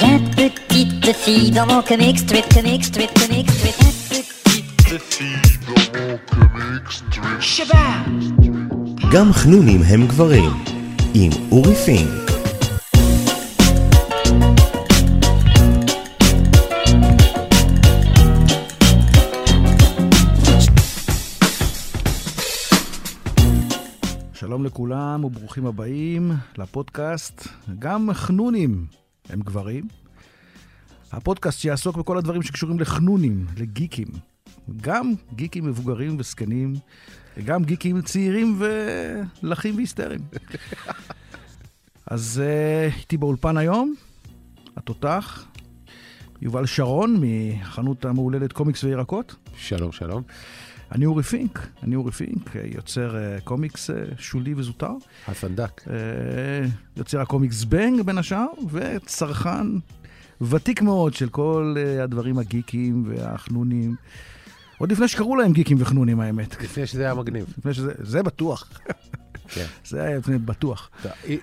Viens petite fille dans mon comic strip, comic strip, comic strip. Viens petite גם חנונים הם גברים, עם אורי פינק. לכולם וברוכים הבאים לפודקאסט גם חנונים הם גברים. הפודקאסט שיעסוק בכל הדברים שקשורים לחנונים, לגיקים. גם גיקים מבוגרים וזקנים, וגם גיקים צעירים ולחים והיסטריים. אז uh, איתי באולפן היום, התותח, יובל שרון מחנות המהוללת קומיקס וירקות. שלום, שלום. אני אורי פינק, אני אורי פינק, יוצר uh, קומיקס uh, שולי וזוטר. הסנדק. אה, יוצר הקומיקס בנג בין השאר, וצרכן ותיק מאוד של כל הדברים הגיקים והחנונים. עוד לפני שקראו להם גיקים וחנונים, האמת. לפני שזה היה מגניב. לפני שזה, זה בטוח. כן. זה היה לפני בטוח.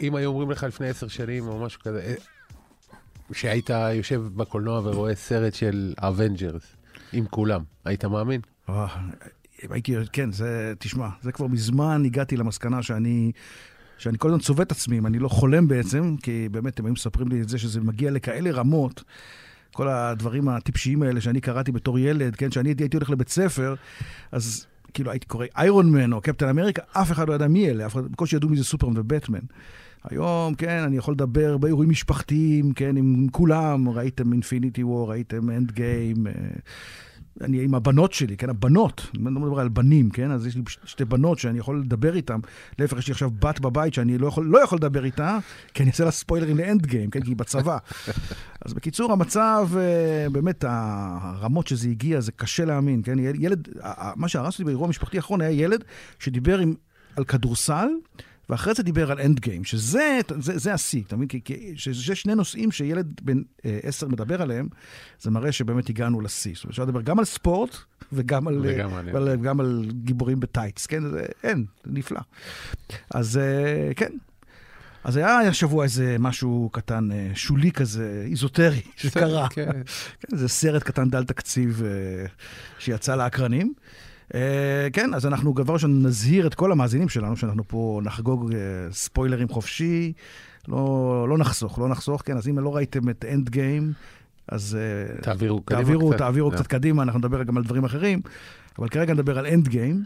אם היו אומרים לך לפני עשר שנים או משהו כזה, אה, שהיית יושב בקולנוע ורואה סרט של Avengers עם כולם, היית מאמין? אה, הייתי, כן, זה, תשמע, זה כבר מזמן הגעתי למסקנה שאני, שאני כל הזמן צובט עצמי, אם אני לא חולם בעצם, כי באמת אם היו מספרים לי את זה שזה מגיע לכאלה רמות, כל הדברים הטיפשיים האלה שאני קראתי בתור ילד, כן, שאני הייתי, הולך לבית ספר, אז כאילו הייתי קורא איירון מן או קפטן אמריקה, אף אחד לא ידע מי אלה, אף אחד, בקושי ידעו מי זה סופרמן ובטמן. היום, כן, אני יכול לדבר באירועים משפחתיים, כן, עם כולם, ראיתם Infinity War, ראיתם Endgame, אני עם הבנות שלי, כן, הבנות, אני לא מדבר על בנים, כן, אז יש לי שתי בנות שאני יכול לדבר איתן. להפך, יש לי עכשיו בת בבית שאני לא יכול, לא יכול לדבר איתה, כי אני אעשה לה ספוילרים ל Endgame, כן, כי היא בצבא. אז בקיצור, המצב, אה, באמת, הרמות שזה הגיע, זה קשה להאמין, כן, ילד, מה שהרס אותי באירוע המשפחתי האחרון היה ילד שדיבר עם, על כדורסל, ואחרי זה דיבר על Endgame, שזה זה, זה השיא, אתה מבין? שזה שני נושאים שילד בן אה, עשר מדבר עליהם, זה מראה שבאמת הגענו לשיא. זאת אומרת, אפשר לדבר גם על ספורט וגם על, וגם אה, על- ועל- גם על גיבורים בטייץ, כן? זה, אין, זה נפלא. אז אה, כן. אז היה השבוע איזה משהו קטן, אה, שולי כזה, איזוטרי, שקרה. כן. כן, זה סרט קטן דל תקציב אה, שיצא לאקרנים. אה, כן, אז אנחנו דבר ראשון נזהיר את כל המאזינים שלנו, שאנחנו פה נחגוג אה, ספוילרים חופשי, לא, לא נחסוך, לא נחסוך, כן, אז אם לא ראיתם את Endgame, אז אה, תעבירו קדימה תעבירו, קצת. תעבירו לא. קצת קדימה, אנחנו נדבר גם על דברים אחרים, אבל כרגע נדבר על Endgame.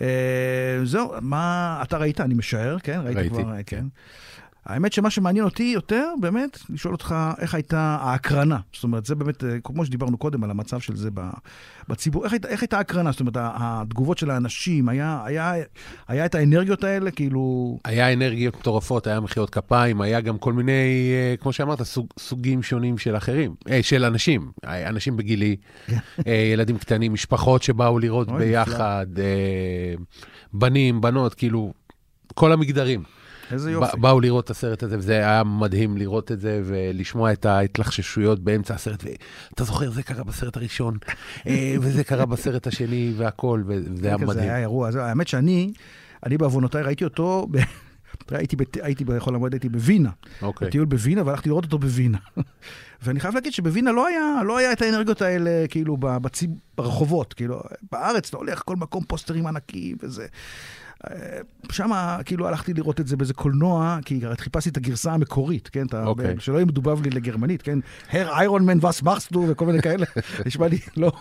אה, זהו, מה אתה ראית? אני משער, כן? ראית ראיתי, כבר, אה, כן. האמת שמה שמעניין אותי יותר, באמת, לשאול אותך איך הייתה ההקרנה. זאת אומרת, זה באמת, אה, כמו שדיברנו קודם על המצב של זה בציבור, איך, הייתה- איך הייתה ההקרנה? זאת אומרת, התגובות של האנשים, היה, היה, היה את האנרגיות האלה, כאילו... היה אנרגיות מטורפות, היה מחיאות כפיים, היה גם כל מיני, אה, כמו שאמרת, סוג, סוגים שונים של אחרים, אה, של אנשים, אנשים בגילי, אה, ילדים קטנים, משפחות שבאו לראות ביחד, בנים, בנות, כאילו, כל המגדרים. איזה יופי. באו לראות את הסרט הזה, וזה היה מדהים לראות את זה ולשמוע את ההתלחששויות באמצע הסרט. ואתה זוכר, זה קרה בסרט הראשון, אה, וזה קרה בסרט השני והכל, וזה היה כזה מדהים. היה אירוע. האמת שאני, אני בעוונותיי ראיתי אותו. הייתי, בת... הייתי בחול המועד, הייתי בווינה. אוקיי. בטיול בווינה, והלכתי לראות אותו בווינה. ואני חייב להגיד שבווינה לא היה, לא היה את האנרגיות האלה, כאילו, בציב, ברחובות. כאילו, בארץ אתה הולך, כל מקום פוסטרים ענקיים וזה. שם, כאילו, הלכתי לראות את זה באיזה קולנוע, כי חיפשתי את הגרסה המקורית, כן? אתה, אוקיי. שלא יהיה מדובב לי לגרמנית, כן? הר איירון מן וס מרסטו וכל מיני כאלה. נשמע לי, לא,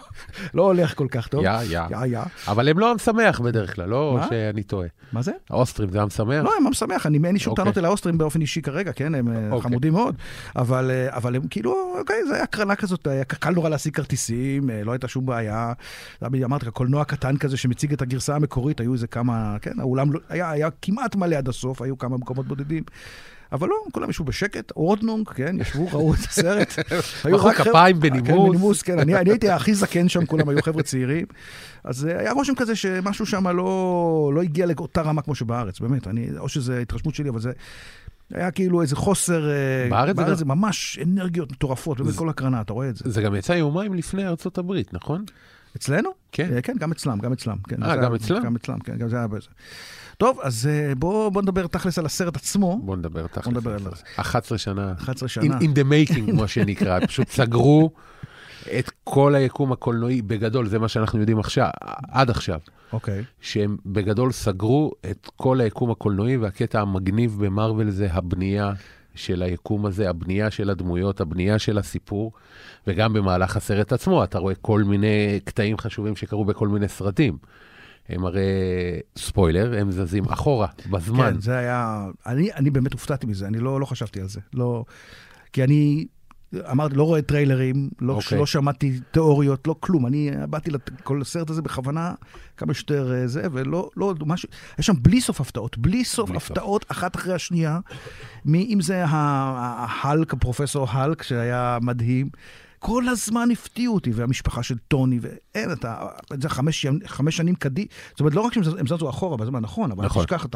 לא הולך כל כך טוב. יא, יא. יא, יא. אבל הם לא המשמח בדרך כלל, לא מה? שאני טועה. מה זה? האוסטרים זה המשמח? לא, הם משמח, אני, אין לי שום אוקיי. טענות אל האוסטרים באופן אישי כרגע, כן? הם אה, אוקיי. חמודים מאוד. אבל, אה, אבל הם כאילו, אוקיי, זה היה הקרנה כזאת, היה קל נורא להשיג כרטיסים, אה, לא הייתה שום בעיה. אמרתי לך, קולנוע קטן כזה שמציג את הגרסה המקורית, היו איזה כמה, כן, האולם לא- היה, היה כמעט מלא עד הסוף, היו כמה מקומות בודדים. אבל לא, כולם ישבו בשקט, אורדנונג, כן, ישבו, ראו את הסרט. היו מחאו כפיים כן, בנימוס. בנימוס, כן, אני, אני הייתי הכי זקן שם, כולם היו חבר'ה צעירים. אז אה, היה רושם כזה שמשהו שם לא, לא הגיע לאותה רמה כמו שבארץ, באמת. אני, או שזו התרשמות שלי, אבל זה... היה כאילו איזה חוסר... אה, בארץ זה בארץ גם- זה ממש אנרגיות מטורפות, באמת כל הקרנה, אתה רואה את זה. זה גם יצא יומיים לפני ארצות הברית, נכון? אצלנו? כן. אה, כן, גם אצלם, גם אצלם. כן, אה, גם אצלם? גם אצלם, כן, גם זה היה בזה. טוב, אז אה, בוא בוא נדבר תכלס על הסרט עצמו. בוא נדבר תכל'ס. נדבר על זה. זה. 11 שנה. 11 In, שנה. in the making, כמו שנקרא. פשוט סגרו את כל היקום הקולנועי, בגדול, זה מה שאנחנו יודעים עכשיו, עד עכשיו. אוקיי. שהם בגדול סגרו את כל היקום הקולנועי, והקטע המגניב במרוויל זה הבנייה של היקום הזה, הבנייה של הדמויות, הבנייה של הסיפור, וגם במהלך הסרט עצמו, אתה רואה כל מיני קטעים חשובים שקרו בכל מיני סרטים. הם הרי, ספוילר, הם זזים אחורה, בזמן. כן, זה היה... אני, אני באמת הופתעתי מזה, אני לא, לא חשבתי על זה. לא... כי אני אמרתי, לא רואה טריילרים, לא, אוקיי. לא שמעתי תיאוריות, לא כלום. אני באתי לכל הסרט הזה בכוונה כמה שיותר אה, זה, ולא, לא, משהו... יש שם בלי סוף הפתעות, בלי סוף בלי סוף. הפתעות, אחת אחרי השנייה. מי- אם זה ההלק, הפרופסור הלק, שהיה מדהים. כל הזמן הפתיעו אותי, והמשפחה של טוני, ואין, אתה, זה חמש, חמש שנים קדימה, זאת אומרת, לא רק שהם זז- הם זזו אחורה בזמן, נכון, אבל. נכון. תשכח את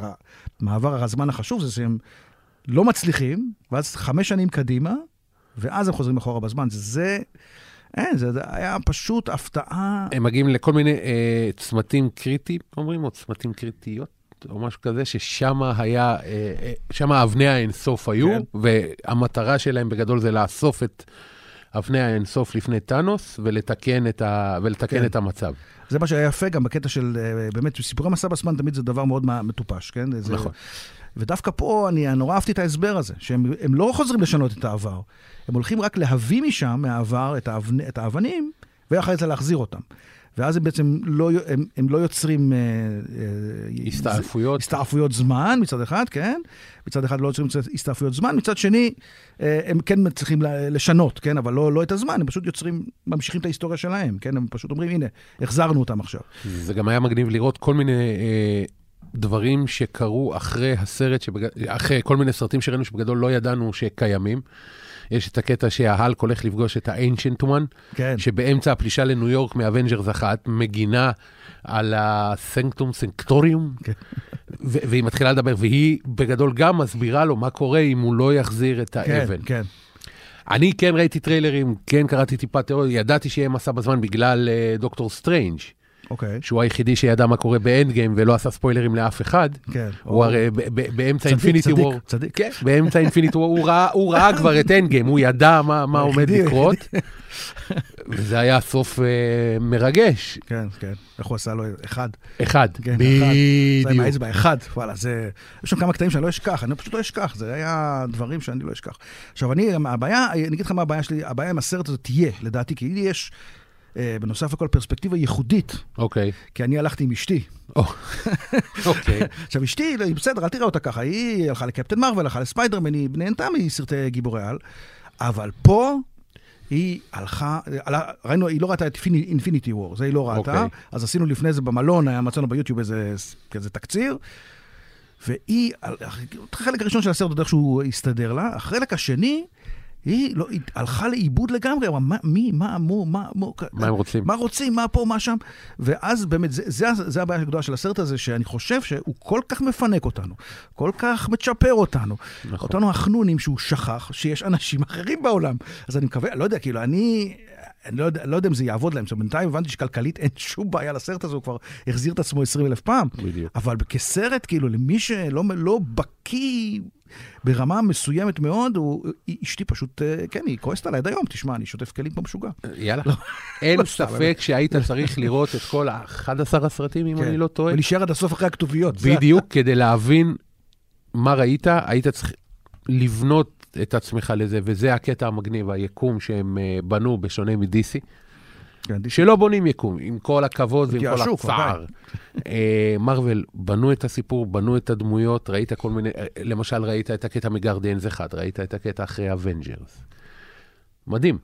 המעבר הזמן החשוב, זה שהם לא מצליחים, ואז חמש שנים קדימה, ואז הם חוזרים אחורה בזמן. זה, זה אין, זה, זה היה פשוט הפתעה. הם מגיעים לכל מיני אה, צמתים קריטיים, אומרים, או צמתים קריטיות, או משהו כזה, ששם היה, אה, אה, שם אבני האינסוף היו, כן. והמטרה שלהם בגדול זה לאסוף את אבני האינסוף לפני טאנוס, ולתקן את, ה, ולתקן כן. את המצב. זה מה שהיה יפה גם בקטע של, אה, באמת, סיפורי מסע בזמן תמיד זה דבר מאוד מטופש, כן? זה, נכון. ודווקא פה אני נורא אהבתי את ההסבר הזה, שהם הם לא חוזרים לשנות את העבר, הם הולכים רק להביא משם, מהעבר, את, האבנ, את האבנים, ואחרי זה להחזיר אותם. ואז הם בעצם לא, הם, הם לא יוצרים... אה, אה, הסתעפויות. הסתעפויות זמן מצד אחד, כן? מצד אחד לא יוצרים הסתעפויות זמן, מצד שני, אה, הם כן ל- לשנות, כן? אבל לא, לא את הזמן, הם פשוט יוצרים, ממשיכים את ההיסטוריה שלהם, כן? הם פשוט אומרים, הנה, החזרנו אותם עכשיו. זה גם היה מגניב לראות כל מיני אה, דברים שקרו אחרי הסרט, שבג... אחרי כל מיני סרטים שראינו שבגדול לא ידענו שקיימים. יש את הקטע שההלק הולך לפגוש את ה-Ancient One, כן. שבאמצע הפלישה לניו יורק מ Avengers אחת, מגינה על ה Sanctum Sanctorum, כן. והיא מתחילה לדבר, והיא בגדול גם מסבירה לו מה קורה אם הוא לא יחזיר את כן, האבן. כן. אני כן ראיתי טריילרים, כן קראתי טיפה תיאוריה, ידעתי שיהיה מסע בזמן בגלל אה, דוקטור סטרנג'. אוקיי. שהוא היחידי שידע מה קורה ב Endgame ולא עשה ספוילרים לאף אחד. כן. הוא הרי באמצע צדיק, Infinity צדיק, War, צדיק. כן, באמצע Infinity War, הוא ראה- כבר את Endgame, הוא ידע מה מה עומד לקרות, וזה היה סוף אה, מרגש. כן, כן. איך הוא עשה לו אחד. אחד, כן, אחד. זה עם בדיוק. האצבע אחד, וואלה, זה... יש שם כמה קטעים שאני לא אשכח, אני פשוט לא אשכח, זה היה דברים שאני לא אשכח. עכשיו, אני, הבעיה, אני אגיד לך מה הבעיה שלי, הבעיה עם הסרט הזה תהיה, לדעתי, כי לי יש, בנוסף לכל, פרספקטיבה ייחודית, אוקיי, כי אני הלכתי עם אשתי. או, אוקיי, עכשיו, אשתי, לא, היא בסדר, אל תראה אותה ככה, היא הלכה לקפטן מרוויל, הלכה לספיידרמן, היא נהנתה מסרטי גיבורי על, אבל פה... היא הלכה, עלה- ראינו, היא לא ראתה את אינפיניטי וור, זה היא לא ראתה, אוקיי. אז עשינו לפני זה במלון, היה מצאנו ביוטיוב איזה כזה תקציר, והיא, החלק הראשון של הסרט, עוד איכשהו הסתדר לה, החלק השני, היא, לא, היא הלכה לאיבוד לגמרי, אמרה, מה, מי, מה, מו, מה, מו, מה הם רוצים? מה רוצים, מה פה, מה שם, ואז באמת, זה, זה, זה הבעיה הגדולה של הסרט הזה, שאני חושב שהוא כל כך מפנק אותנו, כל כך מצ'פר אותנו, נכון. אותנו החנונים שהוא שכח שיש אנשים אחרים בעולם. אז אני מקווה, לא יודע, כאילו, אני... אני לא יודע, לא יודע אם זה יעבוד להם, זאת אומרת, בינתיים הבנתי שכלכלית אין שום בעיה לסרט הזה, הוא כבר החזיר את עצמו 20 אלף פעם. בדיוק. אבל כסרט, כאילו, למי שלא לא בקיא ברמה מסוימת מאוד, הוא, אשתי פשוט, אה, כן, היא כועסת עליי עד היום, תשמע, אני שוטף כלים כמו משוגע. יאללה. אין לא סתם, ספק שהיית צריך לראות את כל ה-11 הסרטים, אם כן. אני לא טועה. ולהישאר עד הסוף אחרי הכתוביות. בדיוק, כדי להבין מה ראית, היית צריך לבנות את עצמך לזה, וזה הקטע המגניב, היקום שהם אה, בנו, בשונה מ-DC, כן, שלא בונים יקום, עם כל הכבוד ועם כל הצער. אה, Marvel בנו את הסיפור, בנו את הדמויות, ראית כל מיני, אה, למשל ראית את הקטע מ Guardians אחד, ראית את הקטע אחרי Avengers. מדהים.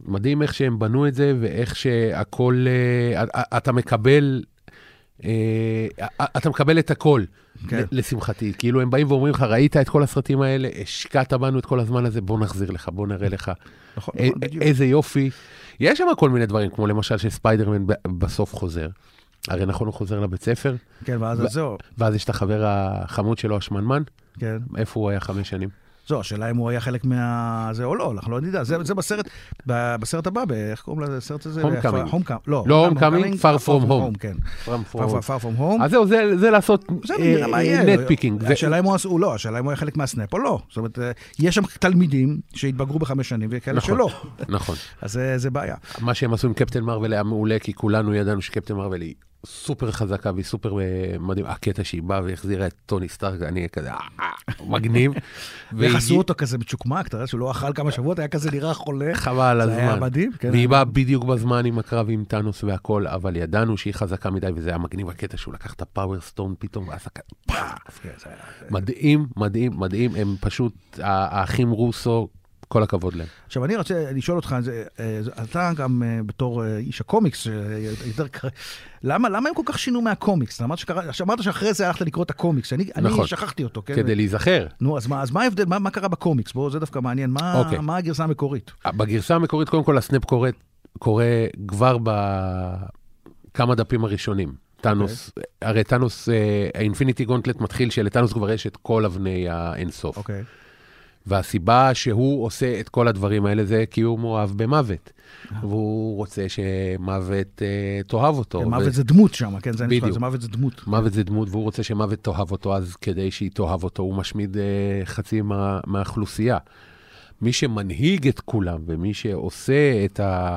מדהים איך שהם בנו את זה, ואיך שהכל, אה, אה, אתה מקבל, אה, אתה מקבל את הכל, כן. לשמחתי. כאילו, הם באים ואומרים לך, ראית את כל הסרטים האלה, השקעת בנו את כל הזמן הזה, בוא נחזיר לך, בוא נראה לך. נכון, א- נכון, בדיוק. איזה יופי. יש שם כל מיני דברים, כמו למשל שספיידרמן בסוף חוזר. הרי נכון, הוא חוזר לבית ספר, כן, ואז זהו, ואז יש את החבר החמוד שלו, השמנמן, כן. איפה הוא היה חמש שנים? זו, השאלה אם הוא היה חלק מה... זה או לא, אנחנו לא נדע. זה, זה בסרט, בסרט הבא, איך קוראים לסרט הזה? Homecoming. Homecoming. לא, לא Homecoming, Homecoming, Far From Home. כן. Far From- Home. אז זהו, זה, זה לעשות זה נראה מה יהיה. nitpicking. השאלה אם הוא עשו, לא, השאלה אם הוא היה חלק מה snap או לא. זאת אומרת, אה, יש שם תלמידים שהתבגרו בחמש שנים וכאלה נכון. שלא. נכון. אז זה- זה בעיה. מה שהם עשו עם קפטן מרוויל היה מעולה, כי כולנו ידענו שקפטן מרוויל היא סופר חזקה והיא סופר אה, מדהים. הקטע שהיא באה והחזירה את טוני סטארק, אני כזה, "אה, אה", מגניב. עשו אותו כזה מצ'וקמק, אתה יודע שהוא לא אכל כמה שבועות, היה כזה נראה חולה. חבל על זה היה הזמן. מדהים, כן. והיא באה בדיוק בזמן עם הקרב עם טאנוס והכל, אבל ידענו שהיא חזקה מדי, וזה היה מגניב הקטע שהוא לקח את הפאוור סטון פתאום, ואז כזה. כן, מדהים, מדהים, מדהים, הם פשוט, האחים רוסו, כל הכבוד להם. עכשיו, אני רוצה לשאול אותך, זה, אה, זה- אתה גם אה, בתור אה, איש הקומיקס, יותר קר... למה, למה הם כל כך שינו מהקומיקס? אמרת, שקרא, עכשיו, אמרת שאחרי זה הלכת לקרוא את הקומיקס, אני, נכון. אני שכחתי אותו, כן? כדי להיזכר. נו, אז מה, אז מה ההבדל, מה, מה קרה בקומיקס? בואו, זה דווקא מעניין. מה, אוקיי. מה הגרסה המקורית? בגרסה המקורית, קודם כל, ה snap קורה, קורה כבר בכמה דפים הראשונים. טאנוס, הרי טאנוס, ה Infinity Gauntlet מתחיל שלטאנוס כבר יש את כל אבני האינסוף. אוקיי. והסיבה שהוא עושה את כל הדברים האלה זה כי הוא מאוהב במוות. והוא רוצה שמוות אה, תאהב אותו. כן, ו- מוות זה דמות שם, כן? זה זוכר, בדיוק. זה מוות זה דמות. מוות זה דמות, והוא רוצה שמוות תאהב אותו, אז כדי שהיא תאהב אותו, הוא משמיד אה, חצי מה, מהאוכלוסייה. מי שמנהיג את כולם, ומי שעושה את, ה,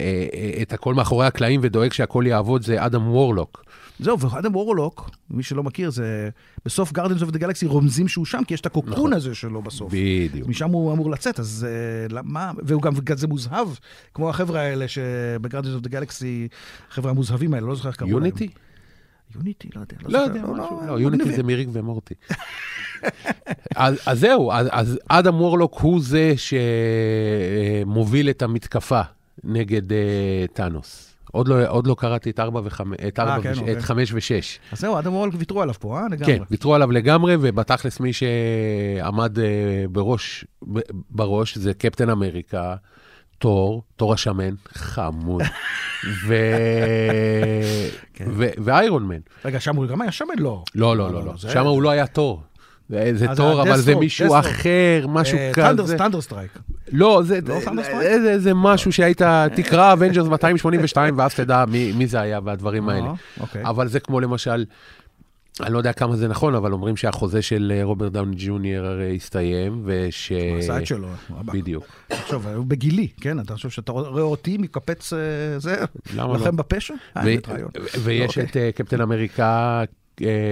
אה, אה, את הכל מאחורי הקלעים ודואג שהכל יעבוד, זה אדם וורלוק. זהו, ואדם וורלוק, מי שלא מכיר, זה בסוף Guardians of the Galaxy רומזים שהוא שם, כי יש את ה cocoon נכון. הזה שלו בסוף. בדיוק. משם הוא אמור לצאת, אז uh, למה, והוא גם כזה מוזהב, כמו החבר'ה האלה שב Guardians of the Galaxy, החבר'ה המוזהבים האלה, לא זוכר איך קראו להם. יוניטי? יוניטי, לא יודע. לא זוכר, יודע, משהו. לא, לא, יוניטי. זה מיריק ומורטי. אז אז זהו, אז- אז אדם וורלוק הוא זה שמוביל את המתקפה נגד אה, טאנוס. עוד לא, עוד לא קראתי את 4 ו-5, את, ארבע כן, וש- אוקיי. את 5 ו-6. אז זהו, אדם וורלוק ויתרו עליו פה, אה? לגמרי. כן, ויתרו עליו לגמרי, ובתכלס מי שעמד אה, בראש, בראש זה קפטן אמריקה, תור, תור השמן, חמוד, ו... ו... ואיירון מן. רגע, שם הוא גם היה שמן? לא. לא, לא, לא, לא. שם הוא לא היה תור. זה זה אה, תור, אבל זה מישהו. אחר, משהו אה, כזה. Thunderstrike. לא, זה- לא זה- Thunderstrike? זה- משהו שהיית, תקרא Avengers 282 ואז תדע מי מי זה היה והדברים האלה. אה, אוקיי. אבל זה כמו למשל, אני לא יודע כמה זה נכון, אבל אומרים שהחוזה של אה, רוברט דאוני ג'וניור הרי הסתיים, וש... הוא עשה את שלו. בדיוק. עכשיו, הוא בגילי, כן? אתה חושב שאתה רואה אותי מקפץ אה, זה? למה לא? לוחם בפשע? אה. ויש אוקיי. את אה, קפטן אמריקה, אה,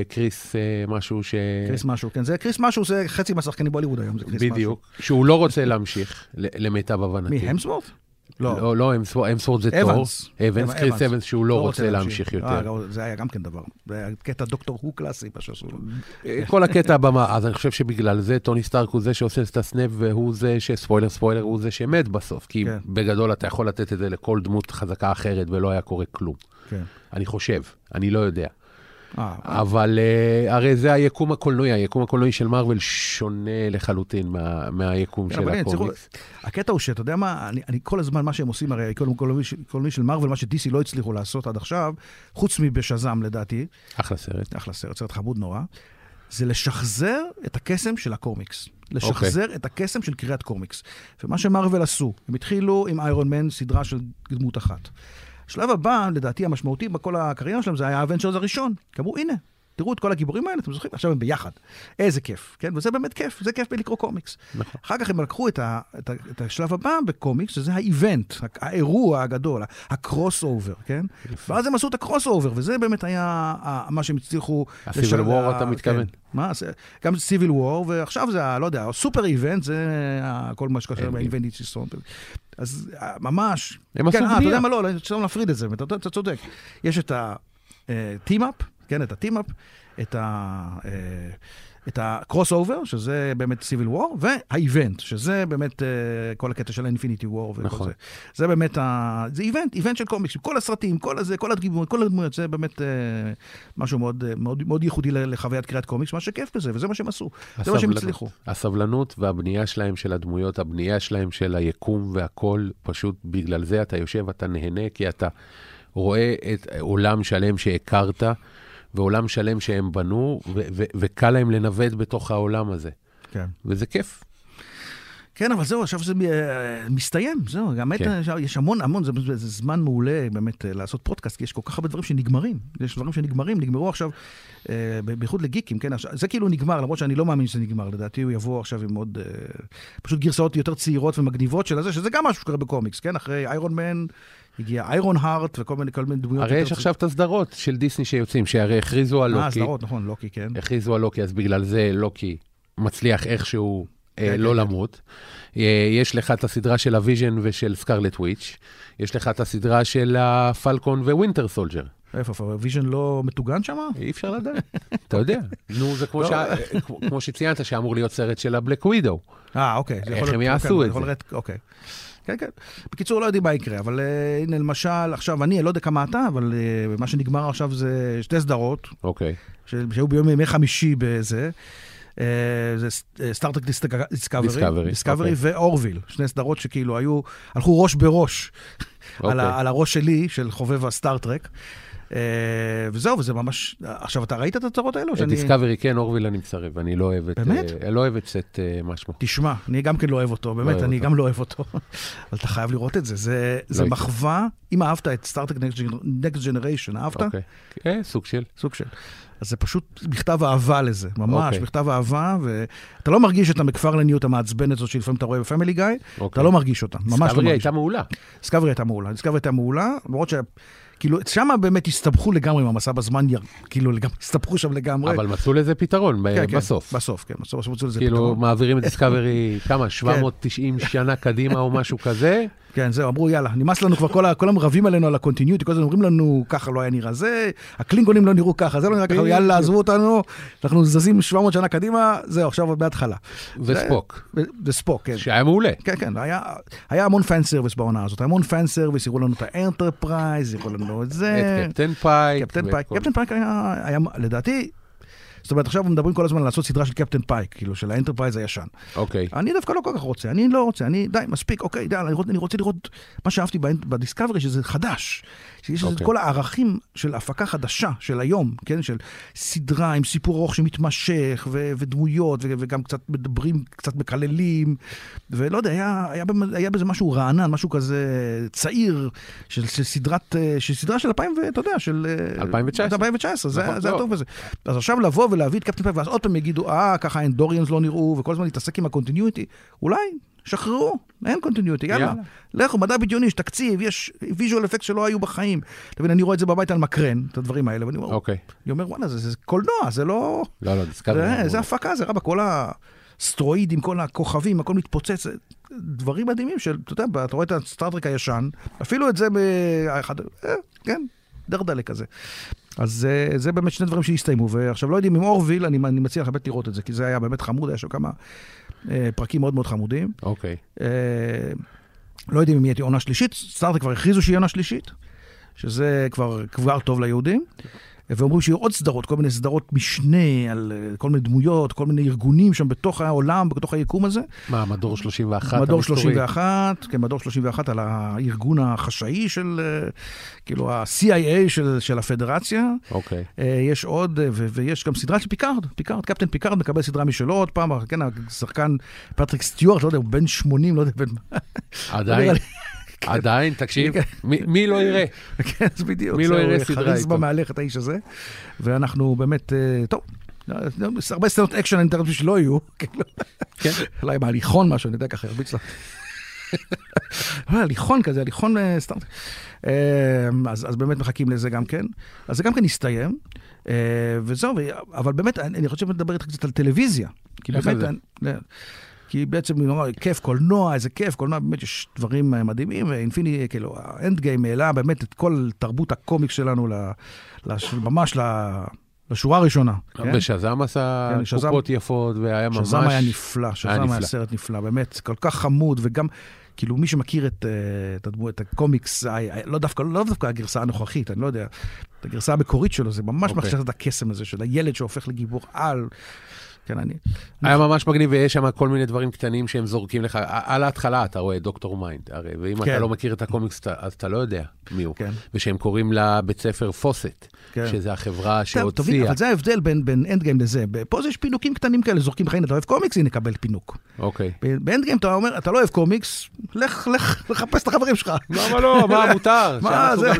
קריס אה, משהו ש... קריס משהו, כן, זה קריס משהו, זה חצי מהשחקנים בהוליווד היום, זה קריס משהו. בדיוק. שהוא לא רוצה להמשיך, למיטב הבנתי. מי, המסוורט? לא. לא, לא, אמסוורט זה תור. אבנס. אבנס. קריס אבנס, שהוא לא רוצה להמשיך אה, יותר. לא, זה היה גם כן דבר. זה היה קטע דוקטור הו קלאסי, מה שעשו לו. כל הקטע הבמה, אז אני חושב שבגלל זה טוני סטארק הוא זה שעושה את הסנאפ, והוא זה שספוילר ספוילר, הוא זה שמת בסוף. כי כן. בגדול אתה יכול לתת את זה לכל דמות חזקה אחרת ולא היה קורה כלום. כן. אני חושב, אני לא יודע. אה, אבל uh, הרי זה היקום הקולנועי, היקום הקולנועי של מארוול שונה לחלוטין מה, מהיקום כן, של הקומיקס. הקטע הוא שאתה יודע מה, אני, אני כל הזמן, מה שהם עושים, הרי כל קולנועי של- Marvel, מה ש DC לא הצליחו לעשות עד עכשיו, חוץ מבשזאם לדעתי, אחלה סרט. אחלה סרט, סרט חמוד נורא, זה לשחזר את הקסם של הקומיקס. לשחזר אוקיי. את הקסם של קריאת קומיקס. ומה ש Marvel עשו, הם התחילו עם איירון מן, סדרה של דמות אחת. השלב הבא, לדעתי המשמעותי בכל הקריירה שלהם, זה היה ה Avengers הראשון. כי אמרו, הנה, תראו את כל הגיבורים האלה, אתם זוכרים? עכשיו הם ביחד. איזה כיף, כן? וזה באמת כיף, זה כיף בלקרוא קומיקס. נכון. אחר כך הם לקחו את, ה, את, ה, את השלב הבא בקומיקס, שזה ה event, האירוע הגדול, ה crossover, כן? ואז הם עשו את ה crossover, וזה באמת היה מה שהם הצליחו... ה-Civil לשל- War, ה- אתה מתכוון? כן. מה, גם Civil War, ועכשיו זה, לא יודע, ה super event, זה כל מה שקשור. ב event איציסון. אז אה, ממש... הם עשו כן, אה, אתה בנייה. יודע מה, לא, לא, צריך להפריד את זה, אתה אתה צודק. יש את ה-team-up, כן, את ה-team-up, את ה... אה, את ה crossover, שזה באמת Civil War, וה event, שזה באמת אה, כל הקטע של האינפיניטי וור וכל נכון. זה. זה באמת, ה... זה איבנט, איבנט של קומיקס, כל הסרטים, כל הזה, כל הדגימות, כל הדמויות, זה באמת אה, משהו מאוד, מאוד, מאוד ייחודי לחוויית קריאת קומיקס, מה שכיף בזה, וזה מה שהם עשו, זה מה שהם הסבלנות. הצליחו. הסבלנות והבנייה שלהם של הדמויות, הבנייה שלהם של היקום והכל, פשוט בגלל זה אתה יושב, אתה נהנה, כי אתה רואה את עולם שלם שהכרת, ועולם שלם שהם בנו, וקל להם לנווט בתוך העולם הזה. כן. וזה כיף. כן, אבל זהו, עכשיו זה אה, מסתיים, זהו, האמת, כן. יש המון, המון, זה, זה, זה זמן מעולה באמת אה, לעשות פודקאסט, כי יש כל כך הרבה דברים שנגמרים. יש דברים שנגמרים, נגמרו עכשיו, אה, בייחוד לגיקים, כן, עכשיו, זה כאילו נגמר, למרות שאני לא מאמין שזה נגמר, לדעתי הוא יבוא עכשיו עם עוד, אה, פשוט גרסאות יותר צעירות ומגניבות של הזה, שזה גם משהו שקורה בקומיקס, כן, אחרי איירון מן, הגיע איירון הארט וכל מיני, כל מיני דמויות. הרי יש עכשיו את הסדרות של דיסני שיוצאים, שהרי הכריזו על אה, לוקי. סדרות, נכון, לוקי, כן. הכריזו על לוקי, אז בגלל זה לוקי מצליח איכשהו אה, כן, לא כן. למות. אה, יש לך את הסדרה של הוויז'ן ושל סקרלט וויץ', יש לך את הסדרה של הפלקון ווינטר סולג'ר. איפה, איפה, ויז'ן לא מטוגן שם? אי אפשר לדעת, אתה יודע. נו, זה כמו לא. אה, כמו- שציינת, שאמור להיות סרט של הבלק ווידו. אה, אוקיי. איך הם יעשו כן, את זה? אוקיי. כן, כן. בקיצור, לא יודעים מה יקרה, אבל uh, הנה, למשל, עכשיו, אני לא יודע כמה אתה, אבל uh, מה שנגמר עכשיו זה שתי סדרות, אוקיי. שהיו ביום ימי חמישי בזה. Uh, זה Star Trek Discovery, Discovery, Discovery אוקיי. ו Orville, שני סדרות שכאילו היו, הלכו ראש בראש על, אוקיי. ה, על הראש שלי, של חובב ה Star Trek. Uh, וזהו, וזה ממש... עכשיו, אתה ראית את הסדרות האלו? שאני- Discovery כן, Orville אני מסרב, אני לא אוהב את... באמת? אה, לא אוהב את סט אה, משמו. תשמע, אני גם כן לא אוהב אותו, באמת, אוהב אני. גם לא אוהב אותו. אבל אתה חייב לראות את זה. זה, זה איתי. מחווה, אם אהבת את Star Trek Next Generation, אהבת? אוקיי. סוג של. סוג של. אז זה פשוט מכתב אהבה לזה, ממש, אוקיי. מכתב אהבה, ואתה לא מרגיש את המקפרלניות המעצבנת הזאת שלפעמים אתה רואה ב Family Guy, אתה אוקיי. לא מרגיש אותה, ממש לא מרגיש. הייתה מעולה. Discovery הייתה מעולה, Discovery הייתה מעולה, למרות ש... כאילו, שם באמת הסתבכו לגמרי עם המסע בזמן, כאילו, לגמרי, הסתבכו שם לגמרי. אבל מצאו לזה פתרון כן, כן, בסוף. בסוף, כן, בסוף בסוף מצאו לזה כאילו, פתרון. מעבירים את Discovery, כמה, 790 שנה קדימה או משהו כזה? כן, זהו, אמרו, יאללה, נמאס לנו כבר, כל, כל המרבים עלינו על ה continuity, כל הזמן אומרים לנו, ככה לא היה נראה זה, הקלינגונים לא נראו ככה, זה לא נראה ככה, יאללה, עזבו אותנו, אנחנו זזים 700 שנה קדימה, זהו, עכשיו עוד בהתחלה. וספוק, וספוק, כן. שהיה מעולה. כן, כן, היה, היה המון fan service בעונה הזאת, המון fan service, הראו לנו את ה Enterprise, הראו לנו את זה. את קפטן פייק. קפטן פייק, קפטן היה, לדעתי, זאת אומרת, עכשיו מדברים כל הזמן על לעשות סדרה של קפטן פייק, כאילו, של ה Enterprise הישן. אוקיי. אני דווקא לא כל כך רוצה, אני לא רוצה, אני, די, מספיק, אוקיי, די, אני רוצה, אני רוצה לראות מה שאהבתי בדיסקאברי, שזה חדש. שיש לזה את אוקיי. כל הערכים של הפקה חדשה של היום, כן? של סדרה עם סיפור ארוך שמתמשך, ו- ודמויות, ו- וגם קצת מדברים, קצת מקללים, ולא יודע, היה, היה, היה בזה משהו רענן, משהו כזה צעיר, של, של סדרת, אה, של סדרה של 2000, ואתה יודע, של... אה, 2019. 2019, זה, נכון, זה לא. הטוב בזה. אז עכשיו לבוא ולהביא את קפטן פייק, ואז עוד פעם יגידו, אה, ככה ה Andorians לא נראו, וכל הזמן להתעסק עם ה continuity, אולי, שחררו, אין continuity, יאללה. יאללה. לכו, מדע בדיוני, יש תקציב, יש visual effect שלא היו בחיים. אתה מבין, אני רואה את זה בבית על מקרן, את הדברים האלה, ואני אומר, אוקיי. אני אומר, וואלה, זה, זה קולנוע, זה לא... לא, לא. זה, זה. הפקה, זה רבה, כל האסטרואידים, כל הכוכבים, הכל מתפוצץ, דברים מדהימים של, אתה יודע, אתה רואה את ה Star Trek הישן, אפילו את זה באחד, אה, כן, דרדלה כזה. אז אה, זה באמת שני דברים שהסתיימו, ועכשיו לא יודעים אם אורוויל, אני, אני מציע לך באמת לראות את זה, כי זה היה באמת חמוד, היה שם כמה אה, פרקים מאוד מאוד חמודים. אוקיי. אה, לא יודעים אם יהיה עונה שלישית, סטארטק כבר הכריזו שיהיה עונה שלישית, שזה כבר, כבר טוב ליהודים. ואומרים שיהיו עוד סדרות, כל מיני סדרות משנה על אה, כל מיני דמויות, כל מיני ארגונים שם בתוך העולם, בתוך היקום הזה. מה, מדור 31 מדור המסתורי? 31, כן, מדור 31 על הארגון החשאי של, אה, כאילו ה-CIA של, של הפדרציה. אוקיי. אה, יש עוד, ו- ויש גם סדרה של פיקארד, פיקארד, קפטן פיקארד מקבל סדרה משלו עוד פעם, כן, השחקן פטריק סטיוארט, לא יודע, הוא בן 80, לא יודע, בן... עדיין, לי- עדיין, תקשיב, כן. מי לא יראה? כן, אז בדיוק. מי לא יראה סדרה כריזמה איתו? מהלכת האיש הזה, ואנחנו באמת, אה, טוב. הרבה סצנות אקשן אני מתאר לעצמי שלא יהיו, כאילו. כן. אולי בהליכון משהו, אני יודע ככה, הרביץ לה. הליכון כזה, הליכון אה, סתם. אה, אז, אז באמת מחכים לזה גם כן. אז זה גם כן הסתיים, אה, וזהו, אבל באמת, אני אני רוצה לדבר איתך קצת על טלוויזיה. כי באמת, כי בעצם, נורא, כיף, קולנוע, איזה כיף, קולנוע, באמת יש דברים אה, מדהימים, ואינפיני, כאילו, האנד גיים העלה באמת את כל תרבות הקומיקס שלנו, ל, לש, ממש ל, לשורה הראשונה. כן? ושזם עשה כן, שזם- קופות יפות, והיה ממש... שזם היה נפלא, שזם היה נפלא. סרט נפלא, באמת, כל כך חמוד, וגם, כאילו, מי שמכיר את, אה, את, הדמו, את הקומיקס, לא דווקא, לא דווקא הגרסה הנוכחית, אני לא יודע, את הגרסה המקורית שלו, זה ממש אוקיי. מחשב את הקסם הזה של הילד שהופך לגיבור על. כן, אני... היה ממש מגניב, ויש שם כל מיני דברים קטנים שהם זורקים לך. על ההתחלה אתה רואה דוקטור Mind, הרי, ואם כן. אתה לא מכיר את הקומיקס, אז אתה לא יודע מי הוא. כן. ושהם קוראים לבית ספר Fawcett, כן. שזה החברה שהוציאה. אבל זה ההבדל בין, בין Endgame לזה. פה יש פינוקים קטנים כאלה, זורקים לך, הנה, אתה אוהב קומיקס, הנה, קבל פינוק. אוקיי. ב Endgame אתה אומר, אתה לא אוהב קומיקס, לך, לך לחפש את החברים שלך. למה לא? מה מותר? מה זה.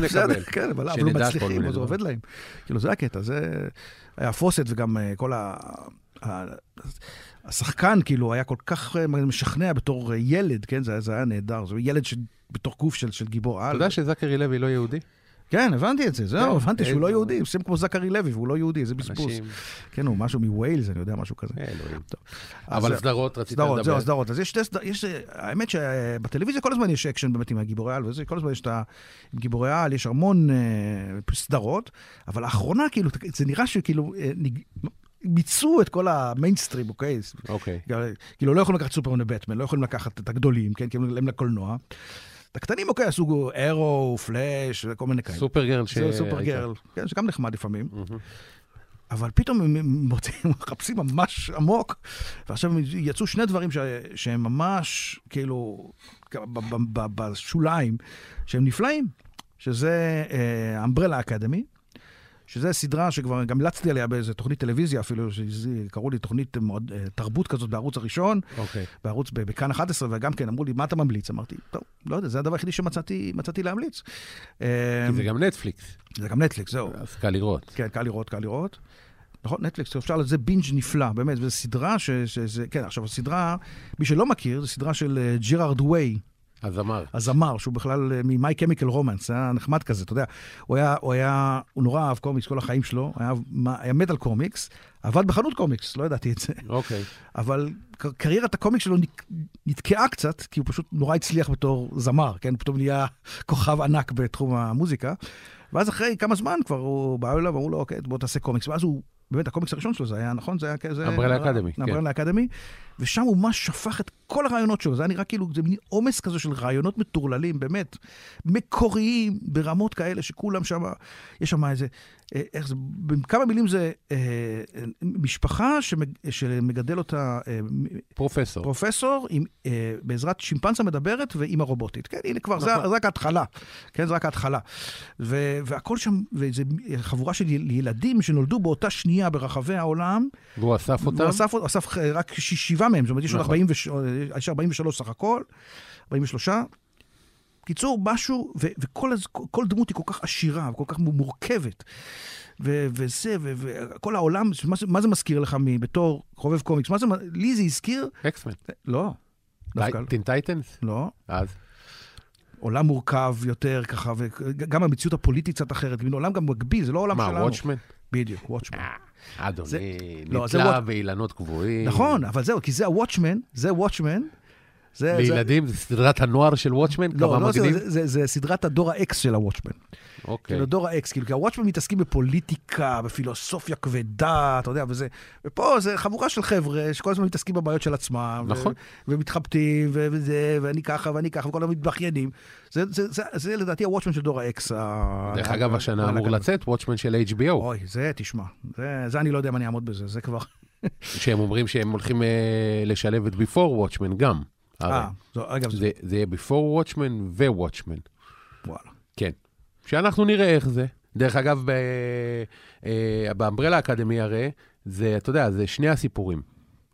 כן, אבל הם מצליחים, זה. עובד להם. כאילו, זה הקטע, זה... היה פוסט וגם אה, כל ה... השחקן, כאילו, היה כל כך אה, משכנע בתור אה, ילד, כן? זה זה היה נהדר. זה ילד ש- בתוך גוף של של גיבור על. אתה יודע שזכרי לוי לא יהודי? כן, הבנתי את זה, זהו, כן, הבנתי שהוא לא יהודי, הוא עושים כמו זכרי לוי, והוא לא יהודי, איזה בזבוז. כן, הוא משהו מוויילס, אני יודע, משהו כזה. טוב. אבל סדרות רצית סדרות, זהו, לדבר. סדרות. אז יש שתי סדרות, יש, האמת שבטלוויזיה כל הזמן יש אקשן באמת עם הגיבורי על, וזה, כל הזמן יש את ה... עם גיבורי על, יש המון אה, סדרות, אבל לאחרונה, כאילו, זה נראה שכאילו, אה. מיצו את כל המיינסטרים, אוקיי? אוקיי. כאילו, לא יכולים לקחת סופרמן ובטמן, לא יכולים לקחת את הגדולים, כן? כי הם לקולנוע. את הקטנים, אוקיי, עשו Arrow, Flash, וכל מיני כאלה. Supergirl ש... זה Supergirl, כן, שגם נחמד לפעמים. אבל פתאום הם מוצאים, מחפשים ממש עמוק, ועכשיו יצאו שני דברים ש, שהם ממש, כאילו, ב- ב- ב- בשוליים, שהם נפלאים, שזה אמברלה אקדמי, שזה סדרה שכבר גם המלצתי עליה באיזה תוכנית טלוויזיה אפילו, שקראו לי תוכנית מאוד, אה, תרבות כזאת בערוץ הראשון, אוקיי. בערוץ בכאן 11, וגם כן אמרו לי, מה אתה ממליץ? אמרתי, טוב, לא יודע, זה הדבר היחידי שמצאתי מצאתי להמליץ. כי זה גם נטפליקס, זה גם נטפליקס, זהו. אז קל לראות. כן, קל לראות, קל לראות. נכון, נטפליקס, אפשר לזה binge נפלא, באמת, וזו סדרה ש... שזה, כן, עכשיו, הסדרה, מי שלא מכיר, זו סדרה של אה, ג'רארד ווי, אז אמר. הזמר, שהוא בכלל אה, מ-My Chemical Romance, היה נחמד כזה, אתה יודע. הוא היה, הוא היה, הוא נורא אהב קומיקס כל החיים שלו, היה, היה מת על קומיקס, עבד בחנות קומיקס, לא ידעתי את זה. אוקיי. אבל ק- קריירת הקומיקס שלו נתקעה קצת, כי הוא פשוט נורא הצליח בתור זמר, כן? פתאום נהיה כוכב ענק בתחום המוזיקה. ואז אחרי כמה זמן כבר הוא בא אליו, אמרו לו, אוקיי, בוא תעשה קומיקס. ואז הוא, באמת, הקומיקס הראשון שלו זה היה, נכון? זה היה כזה... Umbrella Academy, כן. אמברלה אקדמי. ושם הוא ממש שפך את כל הרעיונות שלו. זה היה נראה כאילו, זה מין עומס כזה של רעיונות מטורללים, באמת, מקוריים, ברמות כאלה שכולם שם, יש שם איזה, אה, איך זה, בכמה מילים זה אה, אה, משפחה שמג, שמגדל אותה אה, פרופסור. פרופסור עם, אה, בעזרת שימפנסה מדברת ואימא רובוטית. כן, הנה כבר, זה, נכון. זה רק ההתחלה. כן, זה רק ההתחלה. ו, והכל שם, וזו חבורה של יל- ילדים שנולדו באותה שנייה ברחבי העולם. והוא אסף אותם. הוא אסף, אסף רק ש- שבעה מהם, זאת אומרת, יש עוד נכון. 43, אה, יש 43 סך הכל, 43. קיצור, משהו, ו- וכל דמות היא כל כך עשירה וכל כך מורכבת. ו- וזה, ו- וכל העולם, מה מה זה מזכיר לך מ- בתור חובב קומיקס? מה זה, לי זה הזכיר? X-Men. לא. לא. Teen Titans? לא. אז. עולם מורכב יותר ככה, וגם המציאות הפוליטית קצת אחרת, עולם גם מקביל, זה לא עולם מה, שלנו. Watchmen? בדיוק, Watchmen. אדוני, לא, נתלה באילנות גבוהים. נכון, אבל זהו, כי זה ה Watchmen, זה Watchmen. זה, זה, לילדים, זה סדרת הנוער של Watchmen? לא, לא, זה? זה, זה, זה סדרת הדור ה X של ה Watchmen. אוקיי. כאילו, דור ה X, כאילו, כי ה Watchmen מתעסקים בפוליטיקה, בפילוסופיה כבדה, אתה יודע, וזה... ופה זה חבורה של חבר'ה שכל הזמן מתעסקים בבעיות של עצמם. נכון. ו- ומתחבטים, ו- וזה, ואני ככה, ואני ככה, וכל הזמן מתבכיינים. זה, זה, זה, זה, לדעתי ה Watchmen של דור ה X. דרך אגב, השנה אמור ה- לצאת Watchmen של HBO, אוי, זה, תשמע, זה, זה אני לא יודע אם אני אעמוד בזה, זה כבר... שהם אומרים שהם הולכים אה, לשלב את Before Watchmen גם. אה, אגב, זה... זה יהיה Before וואטשמן ווואטשמן. וואלה. כן. שאנחנו נראה איך זה. דרך אגב, ב- אה, באמברלה אקדמי הרי, זה, אתה יודע, זה שני הסיפורים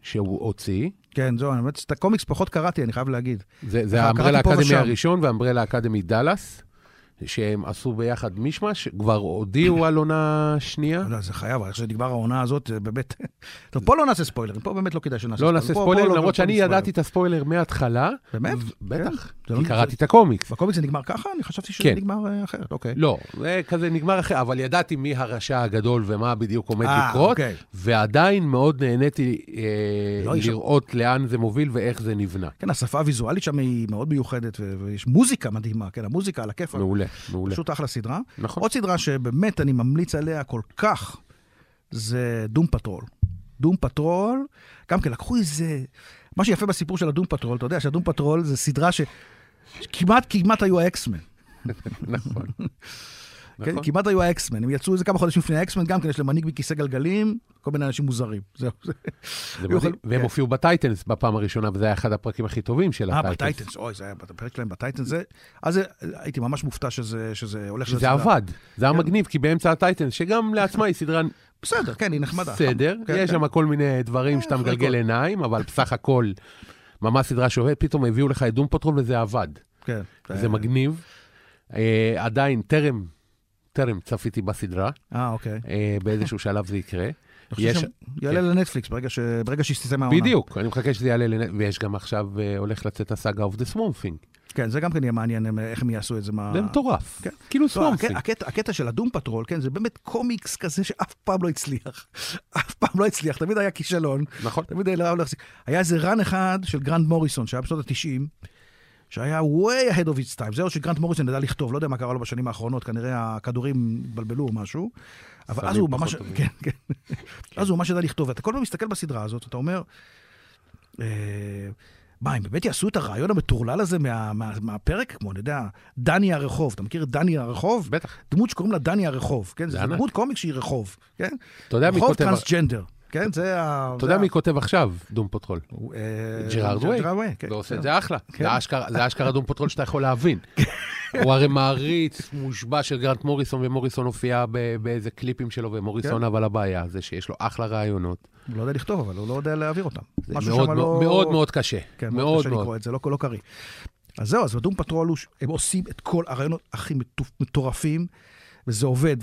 שהוא הוציא. כן, זהו, אני באמת, את הקומיקס פחות קראתי, אני חייב להגיד. זה, זה האמברלה אקדמי. הראשון והאמברלה אקדמי דאלאס, שהם עשו ביחד מישמש, כבר הודיעו על עונה שנייה. לא, זה חייב, איך שנגמר העונה הזאת, באמת... טוב, פה לא נעשה ספוילרים, פה באמת לא כדאי שנעשה לא נעשה פה- פה ספוילרים, לא- למרות שאני ספוילרים. ידעתי את הספוילר מההתחלה. באמת? ו- בטח, כי לא- קראתי את הקומיקס. בקומיקס זה נגמר ככה? אני חשבתי שזה כן. נגמר אה, אחרת, אוקיי. לא, זה כזה נגמר אחרי, אבל ידעתי מי הרשע הגדול ומה בדיוק עומד אה, לקרות, אוקיי. ועדיין מאוד נהניתי אה, לא, לראות לאן זה מוביל ואיך זה נבנה. כן, השפה הוויזואלית שם היא מאוד מיוחדת, ויש מוזיקה מדהימה, כן, המוזיקה על הכיף. מעולה, מעולה. פשוט אחלה סדרה. נכון. עוד סדרה שבאמת אני ממליץ עליה כל כך, זה Doom Patrol. Doom Patrol, גם כן לקחו איזה... מה שיפה בסיפור של ה Doom Patrol, אתה יודע שה Doom Patrol זה סדרה שכמעט כמעט היו ה X-Men. נכון. כן, נכון. כמעט היו ה X-Men, הם יצאו איזה כמה חודשים לפני ה X-Men, גם כן יש להם מנהיג בכיסא גלגלים, כל מיני אנשים מוזרים. זהו. זה- מדהים. והם כן. הופיעו ב Titans בפעם הראשונה, וזה היה אחד הפרקים הכי טובים של אה, ה Titans. ב Titans, אוי, זה היה בפרק שלהם ב Titans, זה... אז הייתי ממש מופתע שזה שזה הולך שזה. עבד, זה היה כן. מגניב, כי באמצע ה Titans, שגם לעצמה היא סדרה בסדר, כן, היא נחמדה. בסדר, כן, יש כן. שם כל מיני דברים אה, שאתה מגלגל. עיניים, אבל בסך הכל, ממש סדרה שעובדת, פתאום הביאו לך את Doom Patrol וזה עבד. כן. זה מגניב. אה, עדיין, טרם, טרם צפיתי בסדרה, אה, אוקיי. אה, באיזשהו שלב זה יקרה. אני חושב יש- יעלה לנטפליקס ברגע ש- ברגע שתסתיים העונה. בדיוק, אני מחכה שזה יעלה, לנ- ויש גם עכשיו, אה, הולך לצאת הסאגה of the Swamp Thing. כן, זה גם כן יהיה מעניין הם- איך הם יעשו את זה. מה- זה מטורף. כן. כאילו לא, Swamp הקטע-. הקטע- הקטע של ה Doom Patrol, כן, זה באמת קומיקס כזה שאף פעם לא הצליח. אף פעם לא הצליח, תמיד היה כישלון. נכון. תמיד היה לא. היה איזה run אחד של גרנד מוריסון, שהיה בשנות ה-90, שהיה way ahead of its time. זהו שגרנד מוריסון ידע לכתוב, לא יודע מה קרה לו בשנים האחרונות, כנראה הכדורים התבלבלו או משהו. אבל אז הוא ממש. כן, כן. אז הוא ממש ידע לכתוב. ואתה כל פעם מסתכל בסדרה הזאת, אתה אומר, אה, מה, הם באמת יעשו את הרעיון המטורלל הזה מה- מה- מהפרק? כמו, אני יודע, דני הרחוב. אתה מכיר את דני הרחוב? בטח. דמות שקוראים לה דני הרחוב, כן? זה זו. דמות קומיק שהיא רחוב, כן? אתה יודע מי רחוב כותב... טרנסג'נדר, כן? זה ה... אתה יודע מי כותב עכשיו Doom Patrol? אה, ג'רארד ווי. כן. ועושה את זה אחלה. כן. זה אשכרה- דום פטרול שאתה יכול להבין. הוא הרי מעריץ מושבע של גרנט מוריסון, ומוריסון הופיע באיזה קליפים שלו, ומוריסון כן. אבל הבעיה זה שיש לו אחלה רעיונות. הוא לא יודע לכתוב, אבל הוא לא יודע להעביר אותם. זה מאוד מאוד- לא- מאוד מאוד קשה. כן, מאוד קשה. לקרוא את זה, לא לא קריא. אז זהו, אז בדום פטרול הם עושים את כל הרעיונות הכי מטו- מטורפים, וזה עובד,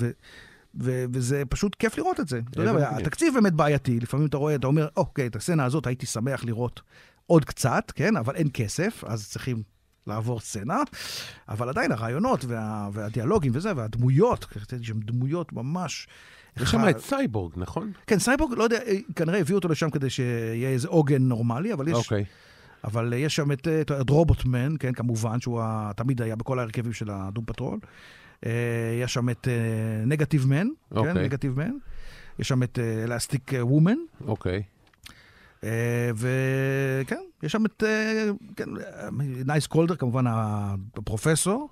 ו... וזה פשוט כיף לראות את זה. אתה יודע. התקציב באמת בעייתי, לפעמים אתה רואה, אתה אומר, אוקיי, את הסצנה הזאת הייתי שמח לראות עוד קצת, כן, אבל אין כסף, אז צריכים לעבור סצנה, אבל עדיין הרעיונות וה, והדיאלוגים וזה, והדמויות, שם דמויות ממש... יש שם את סייבורג, נכון? כן, סייבורג, לא יודע, כנראה הביאו אותו לשם כדי שיהיה איזה עוגן נורמלי, אבל יש, אוקיי. אבל יש שם את, את, את רובוטמן, כן, כמובן, שהוא תמיד היה בכל ההרכבים של ה Doom Patrol. אה, יש שם את Negative Man, כן, אוקיי. Negative Man. יש שם את Elastic Woman, אוקיי. וכן, יש שם את אה, כן, נייל קולדר, כמובן הפרופסור.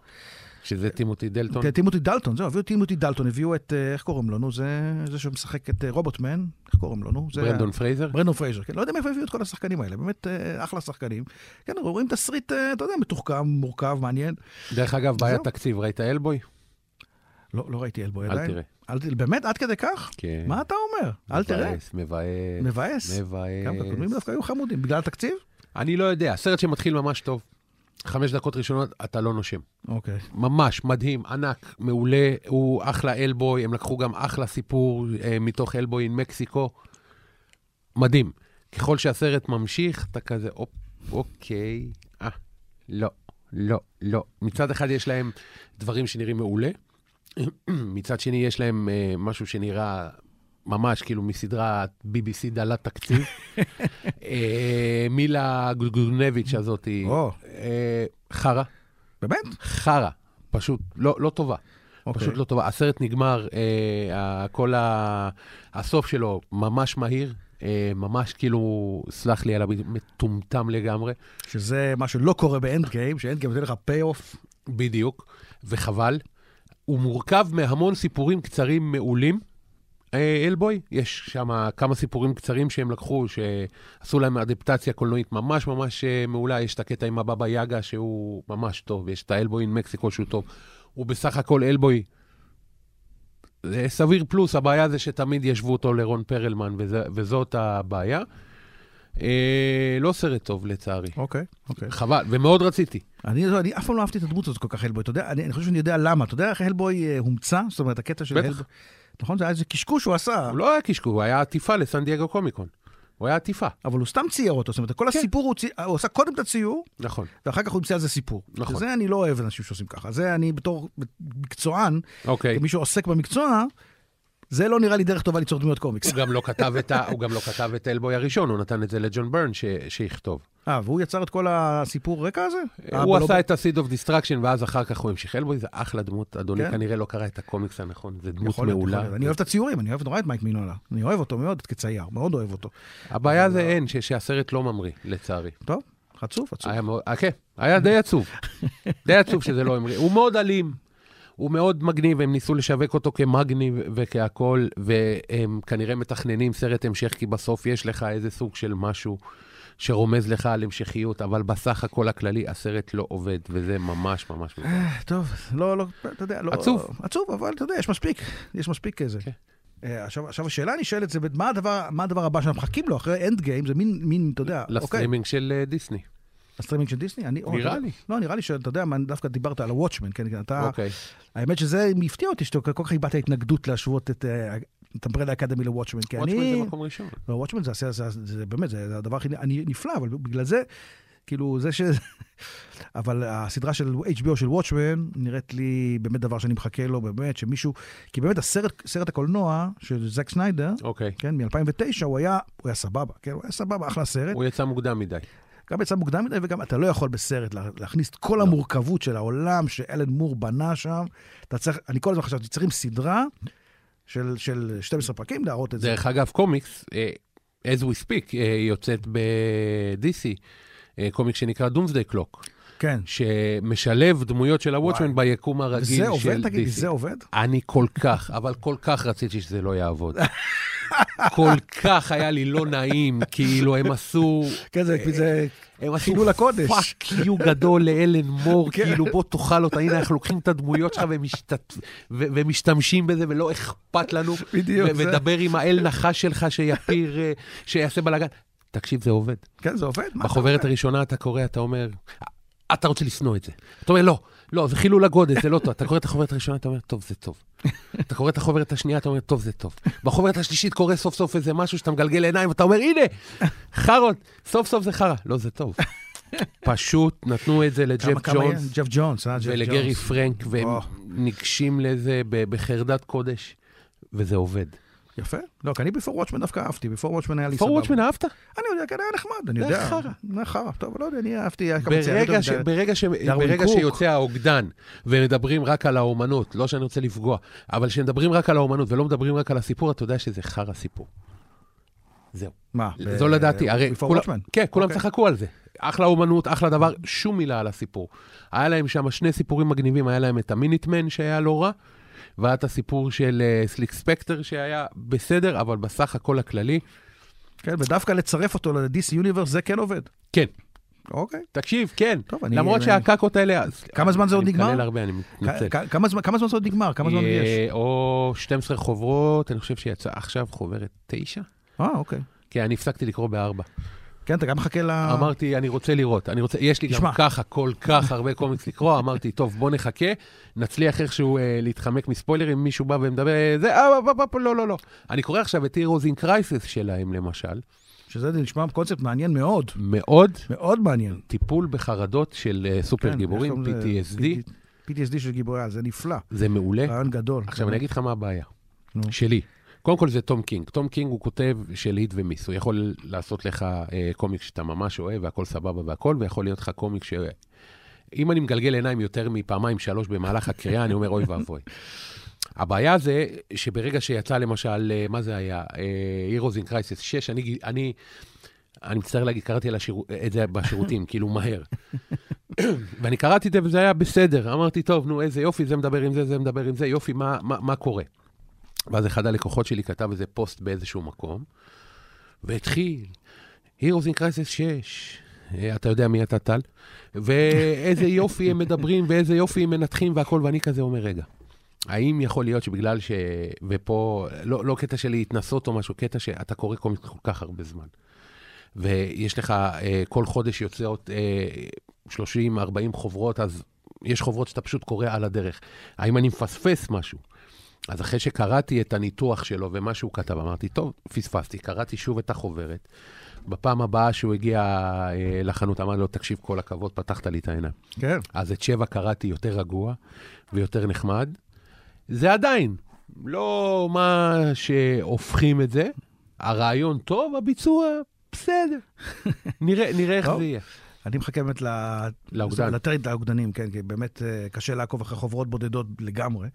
שזה טימותי דלטון. כן, טימותי דלטון, זהו, הביאו את טימותי דלטון, הביאו את, אה, איך קוראים לו, נו, זה, זה שמשחק את אה, רובוטמן, איך קוראים לו, נו? ברנדון פרייזר? ברנדון פרייזר, כן, לא יודע מאיפה הביאו את כל השחקנים האלה, באמת אה, אחלה שחקנים. כן, רואים תסריט, אה, אתה יודע, מתוחכם, מורכב, מעניין. דרך אגב, בעיית. תקציב, ראית הלבוי? לא, לא ראיתי הלבוי עדיין. תראה. אל תראה. באמת, עד כדי כך? כן. מה אתה אומר? אל תראה. מבאס, מבאס. מבאס. מבאס. גם הקודמים דווקא היו חמודים, בגלל התקציב? אני לא יודע, סרט שמתחיל ממש טוב. חמש דקות ראשונות אתה לא נושם. אוקיי. ממש מדהים, ענק, מעולה, הוא אחלה אלבוי, הם לקחו גם אחלה סיפור אה, מתוך אלבוי עם מקסיקו. מדהים. ככל שהסרט ממשיך, אתה כזה, אופ, אוקיי, אה, לא, לא, לא. מצד אחד יש להם דברים שנראים מעולה, מצד שני יש להם אה, משהו שנראה ממש כאילו מסדרה BBC דלת תקציב. אה, מילה יובוביץ' הזאת היא. אה, חרא. באמת? חרא, פשוט לא, לא טובה. אוקיי. פשוט לא טובה. הסרט נגמר, אה, ה- כל ה... הסוף שלו ממש מהיר, אה, ממש כאילו, סלח לי על הביטוי, מטומטם לגמרי, שזה מה שלא קורה ב Endgame, ש Endgame נותן לך payoff. בדיוק, וחבל. הוא מורכב מהמון סיפורים קצרים מעולים. אה, אלבוי, יש שם כמה סיפורים קצרים שהם לקחו, שעשו להם אדפטציה קולנועית ממש ממש אה, מעולה. יש את הקטע עם הבבא יאגה שהוא ממש טוב, יש את האלבוי עם מקסיקו שהוא טוב. הוא בסך הכל אלבוי זה סביר פלוס, הבעיה זה שתמיד ישבו אותו לרון פרלמן, וזה, וזאת הבעיה. אה, לא סרט טוב, לצערי. אוקיי, אוקיי. חבל, ומאוד רציתי. אני, אני אף פעם לא אהבתי את הדמות הזאת כל כך, הלבוי. אתה יודע, אני, אני חושב שאני יודע למה. אתה יודע איך הלבוי אה, הומצא? זאת אומרת, הקטע של בטח. הלבוי... נכון? זה היה איזה קשקוש שהוא עשה, הוא לא היה קשקוש, הוא היה עטיפה לסן דייגו קומיקון. הוא היה עטיפה, אבל הוא סתם צייר אותו. זאת אומרת, כל כן. הסיפור, הוא, צי... הוא עשה קודם את הציור, נכון. ואחר כך הוא המציא על זה סיפור. נכון. וזה אני לא אוהב אנשים שעושים ככה. זה אני בתור מקצוען, אוקיי. כמי שעוסק במקצוע, זה לא נראה לי דרך טובה ליצור דמויות קומיקס. הוא גם לא כתב את ה... הוא גם לא כתב את אלבוי הראשון, הוא נתן את זה לג'ון ברן ש... שיכתוב. אה, והוא יצר את כל הסיפור רקע הזה? אה, הוא לא- עשה את ה-seed of destruction, ואז אחר כך הוא המשיך. אלבוי זה אחלה דמות, אדוני כן. כנראה לא קרא את הקומיקס הנכון, זה דמות מעולה. אני אוהב את הציורים, אני אוהב נורא את מייק מינולה. אני אוהב אותו מאוד כצייר, מאוד אוהב אותו. הבעיה זה אין, ש- שהסרט לא ממריא, לצערי. טוב, חצוף, עצוב. היה מאוד, אה, כן, היה די עצוב. די עצוב שזה לא המריא. הוא מאוד אלים, הוא מאוד מגניב, הם ניסו לשווק אותו כמגניב וכהכול, והם כנראה מתכננים סרט המשך, כי בסוף יש לך איזה סוג של משהו שרומז לך על המשכיות, אבל בסך הכל הכללי הסרט לא עובד, וזה ממש ממש מוזר. אה, טוב, לא, לא, אתה יודע, לא... עצוב. עצוב, אבל אתה יודע, יש מספיק, יש מספיק כזה. כן. אה, עכשיו, עכשיו השאלה הנשאלת זה, מה הדבר, מה הדבר הבא שאנחנו מחכים לו אחרי Endgame, זה מין, מין, אתה יודע, אוקיי, לסטרימינג של אה, דיסני. הסטרימינג של דיסני? אני, או, נראה אתה- לי. לא, נראה לי שאתה יודע, מה, דווקא דיברת על ה Watchmen, כן, כן, אתה... אוקיי. האמת שזה הפתיע אותי שאתה כל כך הבעת התנגדות להשוות את אה, את Umbrella Academy ל Watchmen, כי Watchmen אני... זה מקום ראשון. לא, Watchmen זה, זה, זה, זה, באמת, זה, זה הדבר הכי אני- נפלא, אבל בגלל זה, כאילו, זה ש... אבל הסדרה של HBO של וואטשמן נראית לי באמת דבר שאני מחכה לו, באמת, שמישהו... כי באמת הסרט, סרט הקולנוע של זק סניידר, אוקיי. כן, מ-2009, הוא היה, הוא היה סבבה, כן, הוא היה סבבה, אחלה סרט. הוא יצא מוקדם מדי. גם יצא מוקדם מדי, וגם אתה לא יכול בסרט לה- להכניס את לא. כל המורכבות של העולם שאלן מור בנה שם. אתה צריך, אני כל הזמן חשבתי, צריכים סדרה של, של 12 פרקים להראות את זה. דרך אגב, קומיקס, אה, as we speak, אה, יוצאת ב-DC, אה, קומיק שנקרא Doomsday Clock, כן. שמשלב דמויות של ה Watchmen ביקום הרגיל של עובד, תגיד לי, DC. זה עובד? אני כל כך, אבל כל כך רציתי שזה לא יעבוד. כל כך היה לי לא נעים, כאילו הם עשו... כן, זה, זה הם עשו. fuck you גדול לאלן מור, כן. כאילו בוא תאכל אותה, הנה אנחנו לוקחים את הדמויות שלך ומשתמשים בזה ולא אכפת לנו. בדיוק, זה- ודבר עם האל נחש שלך שיפיר, אה, שיעשה בלאגן. תקשיב, זה עובד. כן, זה עובד. בחוברת? הראשונה אתה קורא, אתה אומר, אתה רוצה לשנוא את זה. אתה אומר, לא, לא, זה חילול הגודל, זה לא טוב. אתה קורא את החוברת הראשונה, אתה אומר, טוב, זה טוב. אתה קורא את החוברת השנייה, אתה אומר, טוב, זה טוב. בחוברת השלישית קורה סוף סוף איזה משהו שאתה מגלגל עיניים, ואתה אומר, הנה, חארות, סוף סוף זה חרא. לא, זה טוב. פשוט נתנו את זה לג'ף? ג'ונס ג'ף ג'ונס, אה? ג'ף ולגרי ג'ונס. פרנק, והם. ניגשים לזה בחרדת קודש, וזה עובד. יפה. לא, כי אני בפור וואטשמן דווקא אהבתי, בפור וואטשמן היה לי פור סבבה. וואטשמן אהבת? אני יודע, כן, היה נחמד, אני זה יודע. חרא. זה חרא. טוב, לא יודע, אני אהבתי. היה כמה צעדים, ברגע. שיוצא האוגדן ומדברים רק על האומנות, לא שאני רוצה לפגוע, אבל כשמדברים רק על האומנות ולא מדברים רק על הסיפור, אתה יודע שזה חרא סיפור. זהו. מה? זו לדעתי, הרי בפור וואטשמן? כן, כולם אוקיי. צחקו על זה. אחלה אומנות, אחלה דבר, שום מילה על הסיפור. היה להם שם שני סיפורים מגניבים, היה להם את המיניטמן שהיה לא רע, והיה את הסיפור של אה, סליק ספקטר שהיה בסדר, אבל בסך הכל הכללי, כן, ודווקא לצרף אותו ל-DC Universe זה כן עובד. כן, אוקיי. תקשיב, כן. טוב, אני- למרות אני- שהקקות האלה... כמה זמן זה עוד אני נגמר? מקלל הרבה, אני מתנצל. כמה זמן- כמה זמן זה עוד נגמר? כמה זמן יש? אה, או 12 חוברות, אני חושב שיצא עכשיו חוברת 9. אה, אוקיי. כן, אני הפסקתי לקרוא בארבע. כן, אתה גם מחכה ל... אמרתי, אני רוצה לראות, אני רוצה, יש לי גם תשמע. ככה כל כך הרבה קומיקס לקרוא, אמרתי, טוב, בוא נחכה, נצליח איכשהו אה, להתחמק מספוילרים, מישהו בא ומדבר, אה, זה, אה, אה, אה, לא, לא, לא. אני קורא עכשיו את Heroes in Crisis שלהם, למשל, שזה נשמע קונספט מעניין מאוד. מאוד מאוד מעניין. טיפול בחרדות של אה, סופר כן, גיבורים? PTSD, PTSD של גיבורי על, זה נפלא. זה מעולה. רעיון גדול. עכשיו, אני אגיד לך מה הבעיה. שלי. קודם כל זה תום קינג. תום קינג הוא כותב של hit ו miss. הוא יכול לעשות לך אה, קומיק שאתה ממש אוהב והכל סבבה והכל, ויכול להיות לך קומיק ש... אם אני מגלגל עיניים יותר מפעמיים, שלוש במהלך הקריאה, אני אומר אוי ואבוי. הבעיה זה שברגע שיצא למשל, אה, מה זה היה? אה, Heroes in Crisis 6, אני, אני, אני מצטער להגיד, קראתי השיר, את זה בשירותים, כאילו מהר. ואני קראתי את זה וזה היה בסדר. אמרתי, טוב, נו, איזה יופי, זה מדבר עם זה, זה מדבר עם זה, יופי, מה, מה, מה קורה? ואז אחד הלקוחות שלי כתב איזה פוסט באיזשהו מקום, והתחיל, Heroes in Crisis 6, אה, אתה יודע מי אתה טל? ואיזה יופי הם מדברים, ואיזה יופי הם מנתחים והכל, ואני כזה אומר, רגע, האם יכול להיות שבגלל ש... ופה, לא, לא קטע של להתנסות או משהו, קטע שאתה קורא קומיקס כל כך הרבה זמן. ויש לך, אה, כל חודש יוצאות אה, 30-40 חוברות, אז יש חוברות שאתה פשוט קורא על הדרך. האם אני מפספס משהו? אז אחרי שקראתי את הניתוח שלו ומה שהוא כתב, אמרתי, טוב, פספסתי, קראתי שוב את החוברת. בפעם הבאה שהוא הגיע אה, לחנות, אמר לו, תקשיב, כל הכבוד, פתחת לי את העיניים. כן. אז את שבע קראתי יותר רגוע ויותר נחמד. זה עדיין לא מה שהופכים את זה. הרעיון טוב, הביצוע בסדר. נראה, נראה איך. זה יהיה. אני מחכה באמת. לאוגדן. לטרייד לאוגדנים, כן, כי באמת אה, קשה לעקוב אחרי חוברות בודדות לגמרי.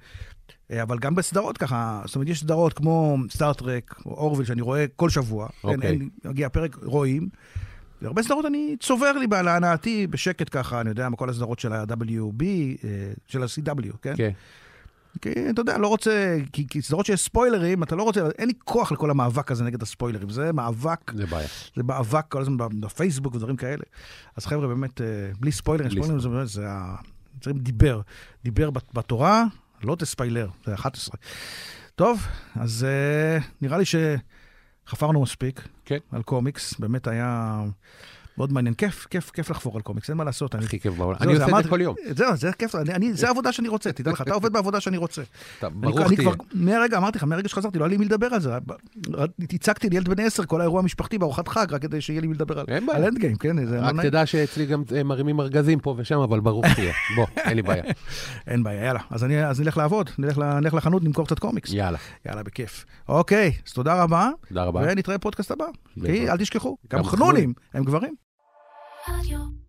אה, אבל גם בסדרות ככה, זאת אומרת, יש סדרות כמו סטאר-טרק או אורוויל, שאני רואה כל שבוע. אין, אוקיי. אין, מגיע פרק, רואים. והרבה סדרות אני צובר לי להנאתי בשקט ככה, אני יודע, מכל הסדרות של ה-WB, אה, של ה-CW, כן? כן. כי אתה יודע, לא רוצה, כי, כי סדרות שיש ספוילרים, אתה לא רוצה, אין לי כוח לכל המאבק הזה נגד הספוילרים. זה מאבק, זה בעיה. זה מאבק כל הזמן בפייסבוק ודברים כאלה. אז חבר'ה, באמת, אה, בלי ספוילרים, בלי ספוילרים זה באמת, זה ה... דיבר. דיבר בת- בתורה, לא תספיילר, זה 11. טוב, אז אה, נראה לי שחפרנו מספיק כן. על קומיקס, באמת היה מאוד מעניין. כיף, כיף, כיף לחפור על קומיקס, אין מה לעשות. הכי כיף בעולם. אני עושה את זה כל יום. זהו, זה כיף, זה העבודה שאני רוצה, תדע לך, אתה עובד בעבודה שאני רוצה. ברוך תהיה. מהרגע, אמרתי לך, מהרגע שחזרתי, לא היה לי מי לדבר על זה. הצגתי לילד בן 10 כל האירוע המשפחתי בארוחת חג, רק כדי שיהיה לי מי לדבר על, Endgame, כן? רק. תדע שאצלי גם מרימים ארגזים פה ושם, אבל ברוך תהיה. בוא, אין לי בעיה. אין בעיה, יאללה. אז, אני, אז נלך לעבוד, נלך, לחנות, נמכור קצת קומיקס. יאללה. יאללה, בכיף. אוקיי, אז תודה רבה, תודה רבה. ונתראה בפודקאסט הבא. בעזרת. כי אל תשכחו, גם חנונים הם גברים. Radio.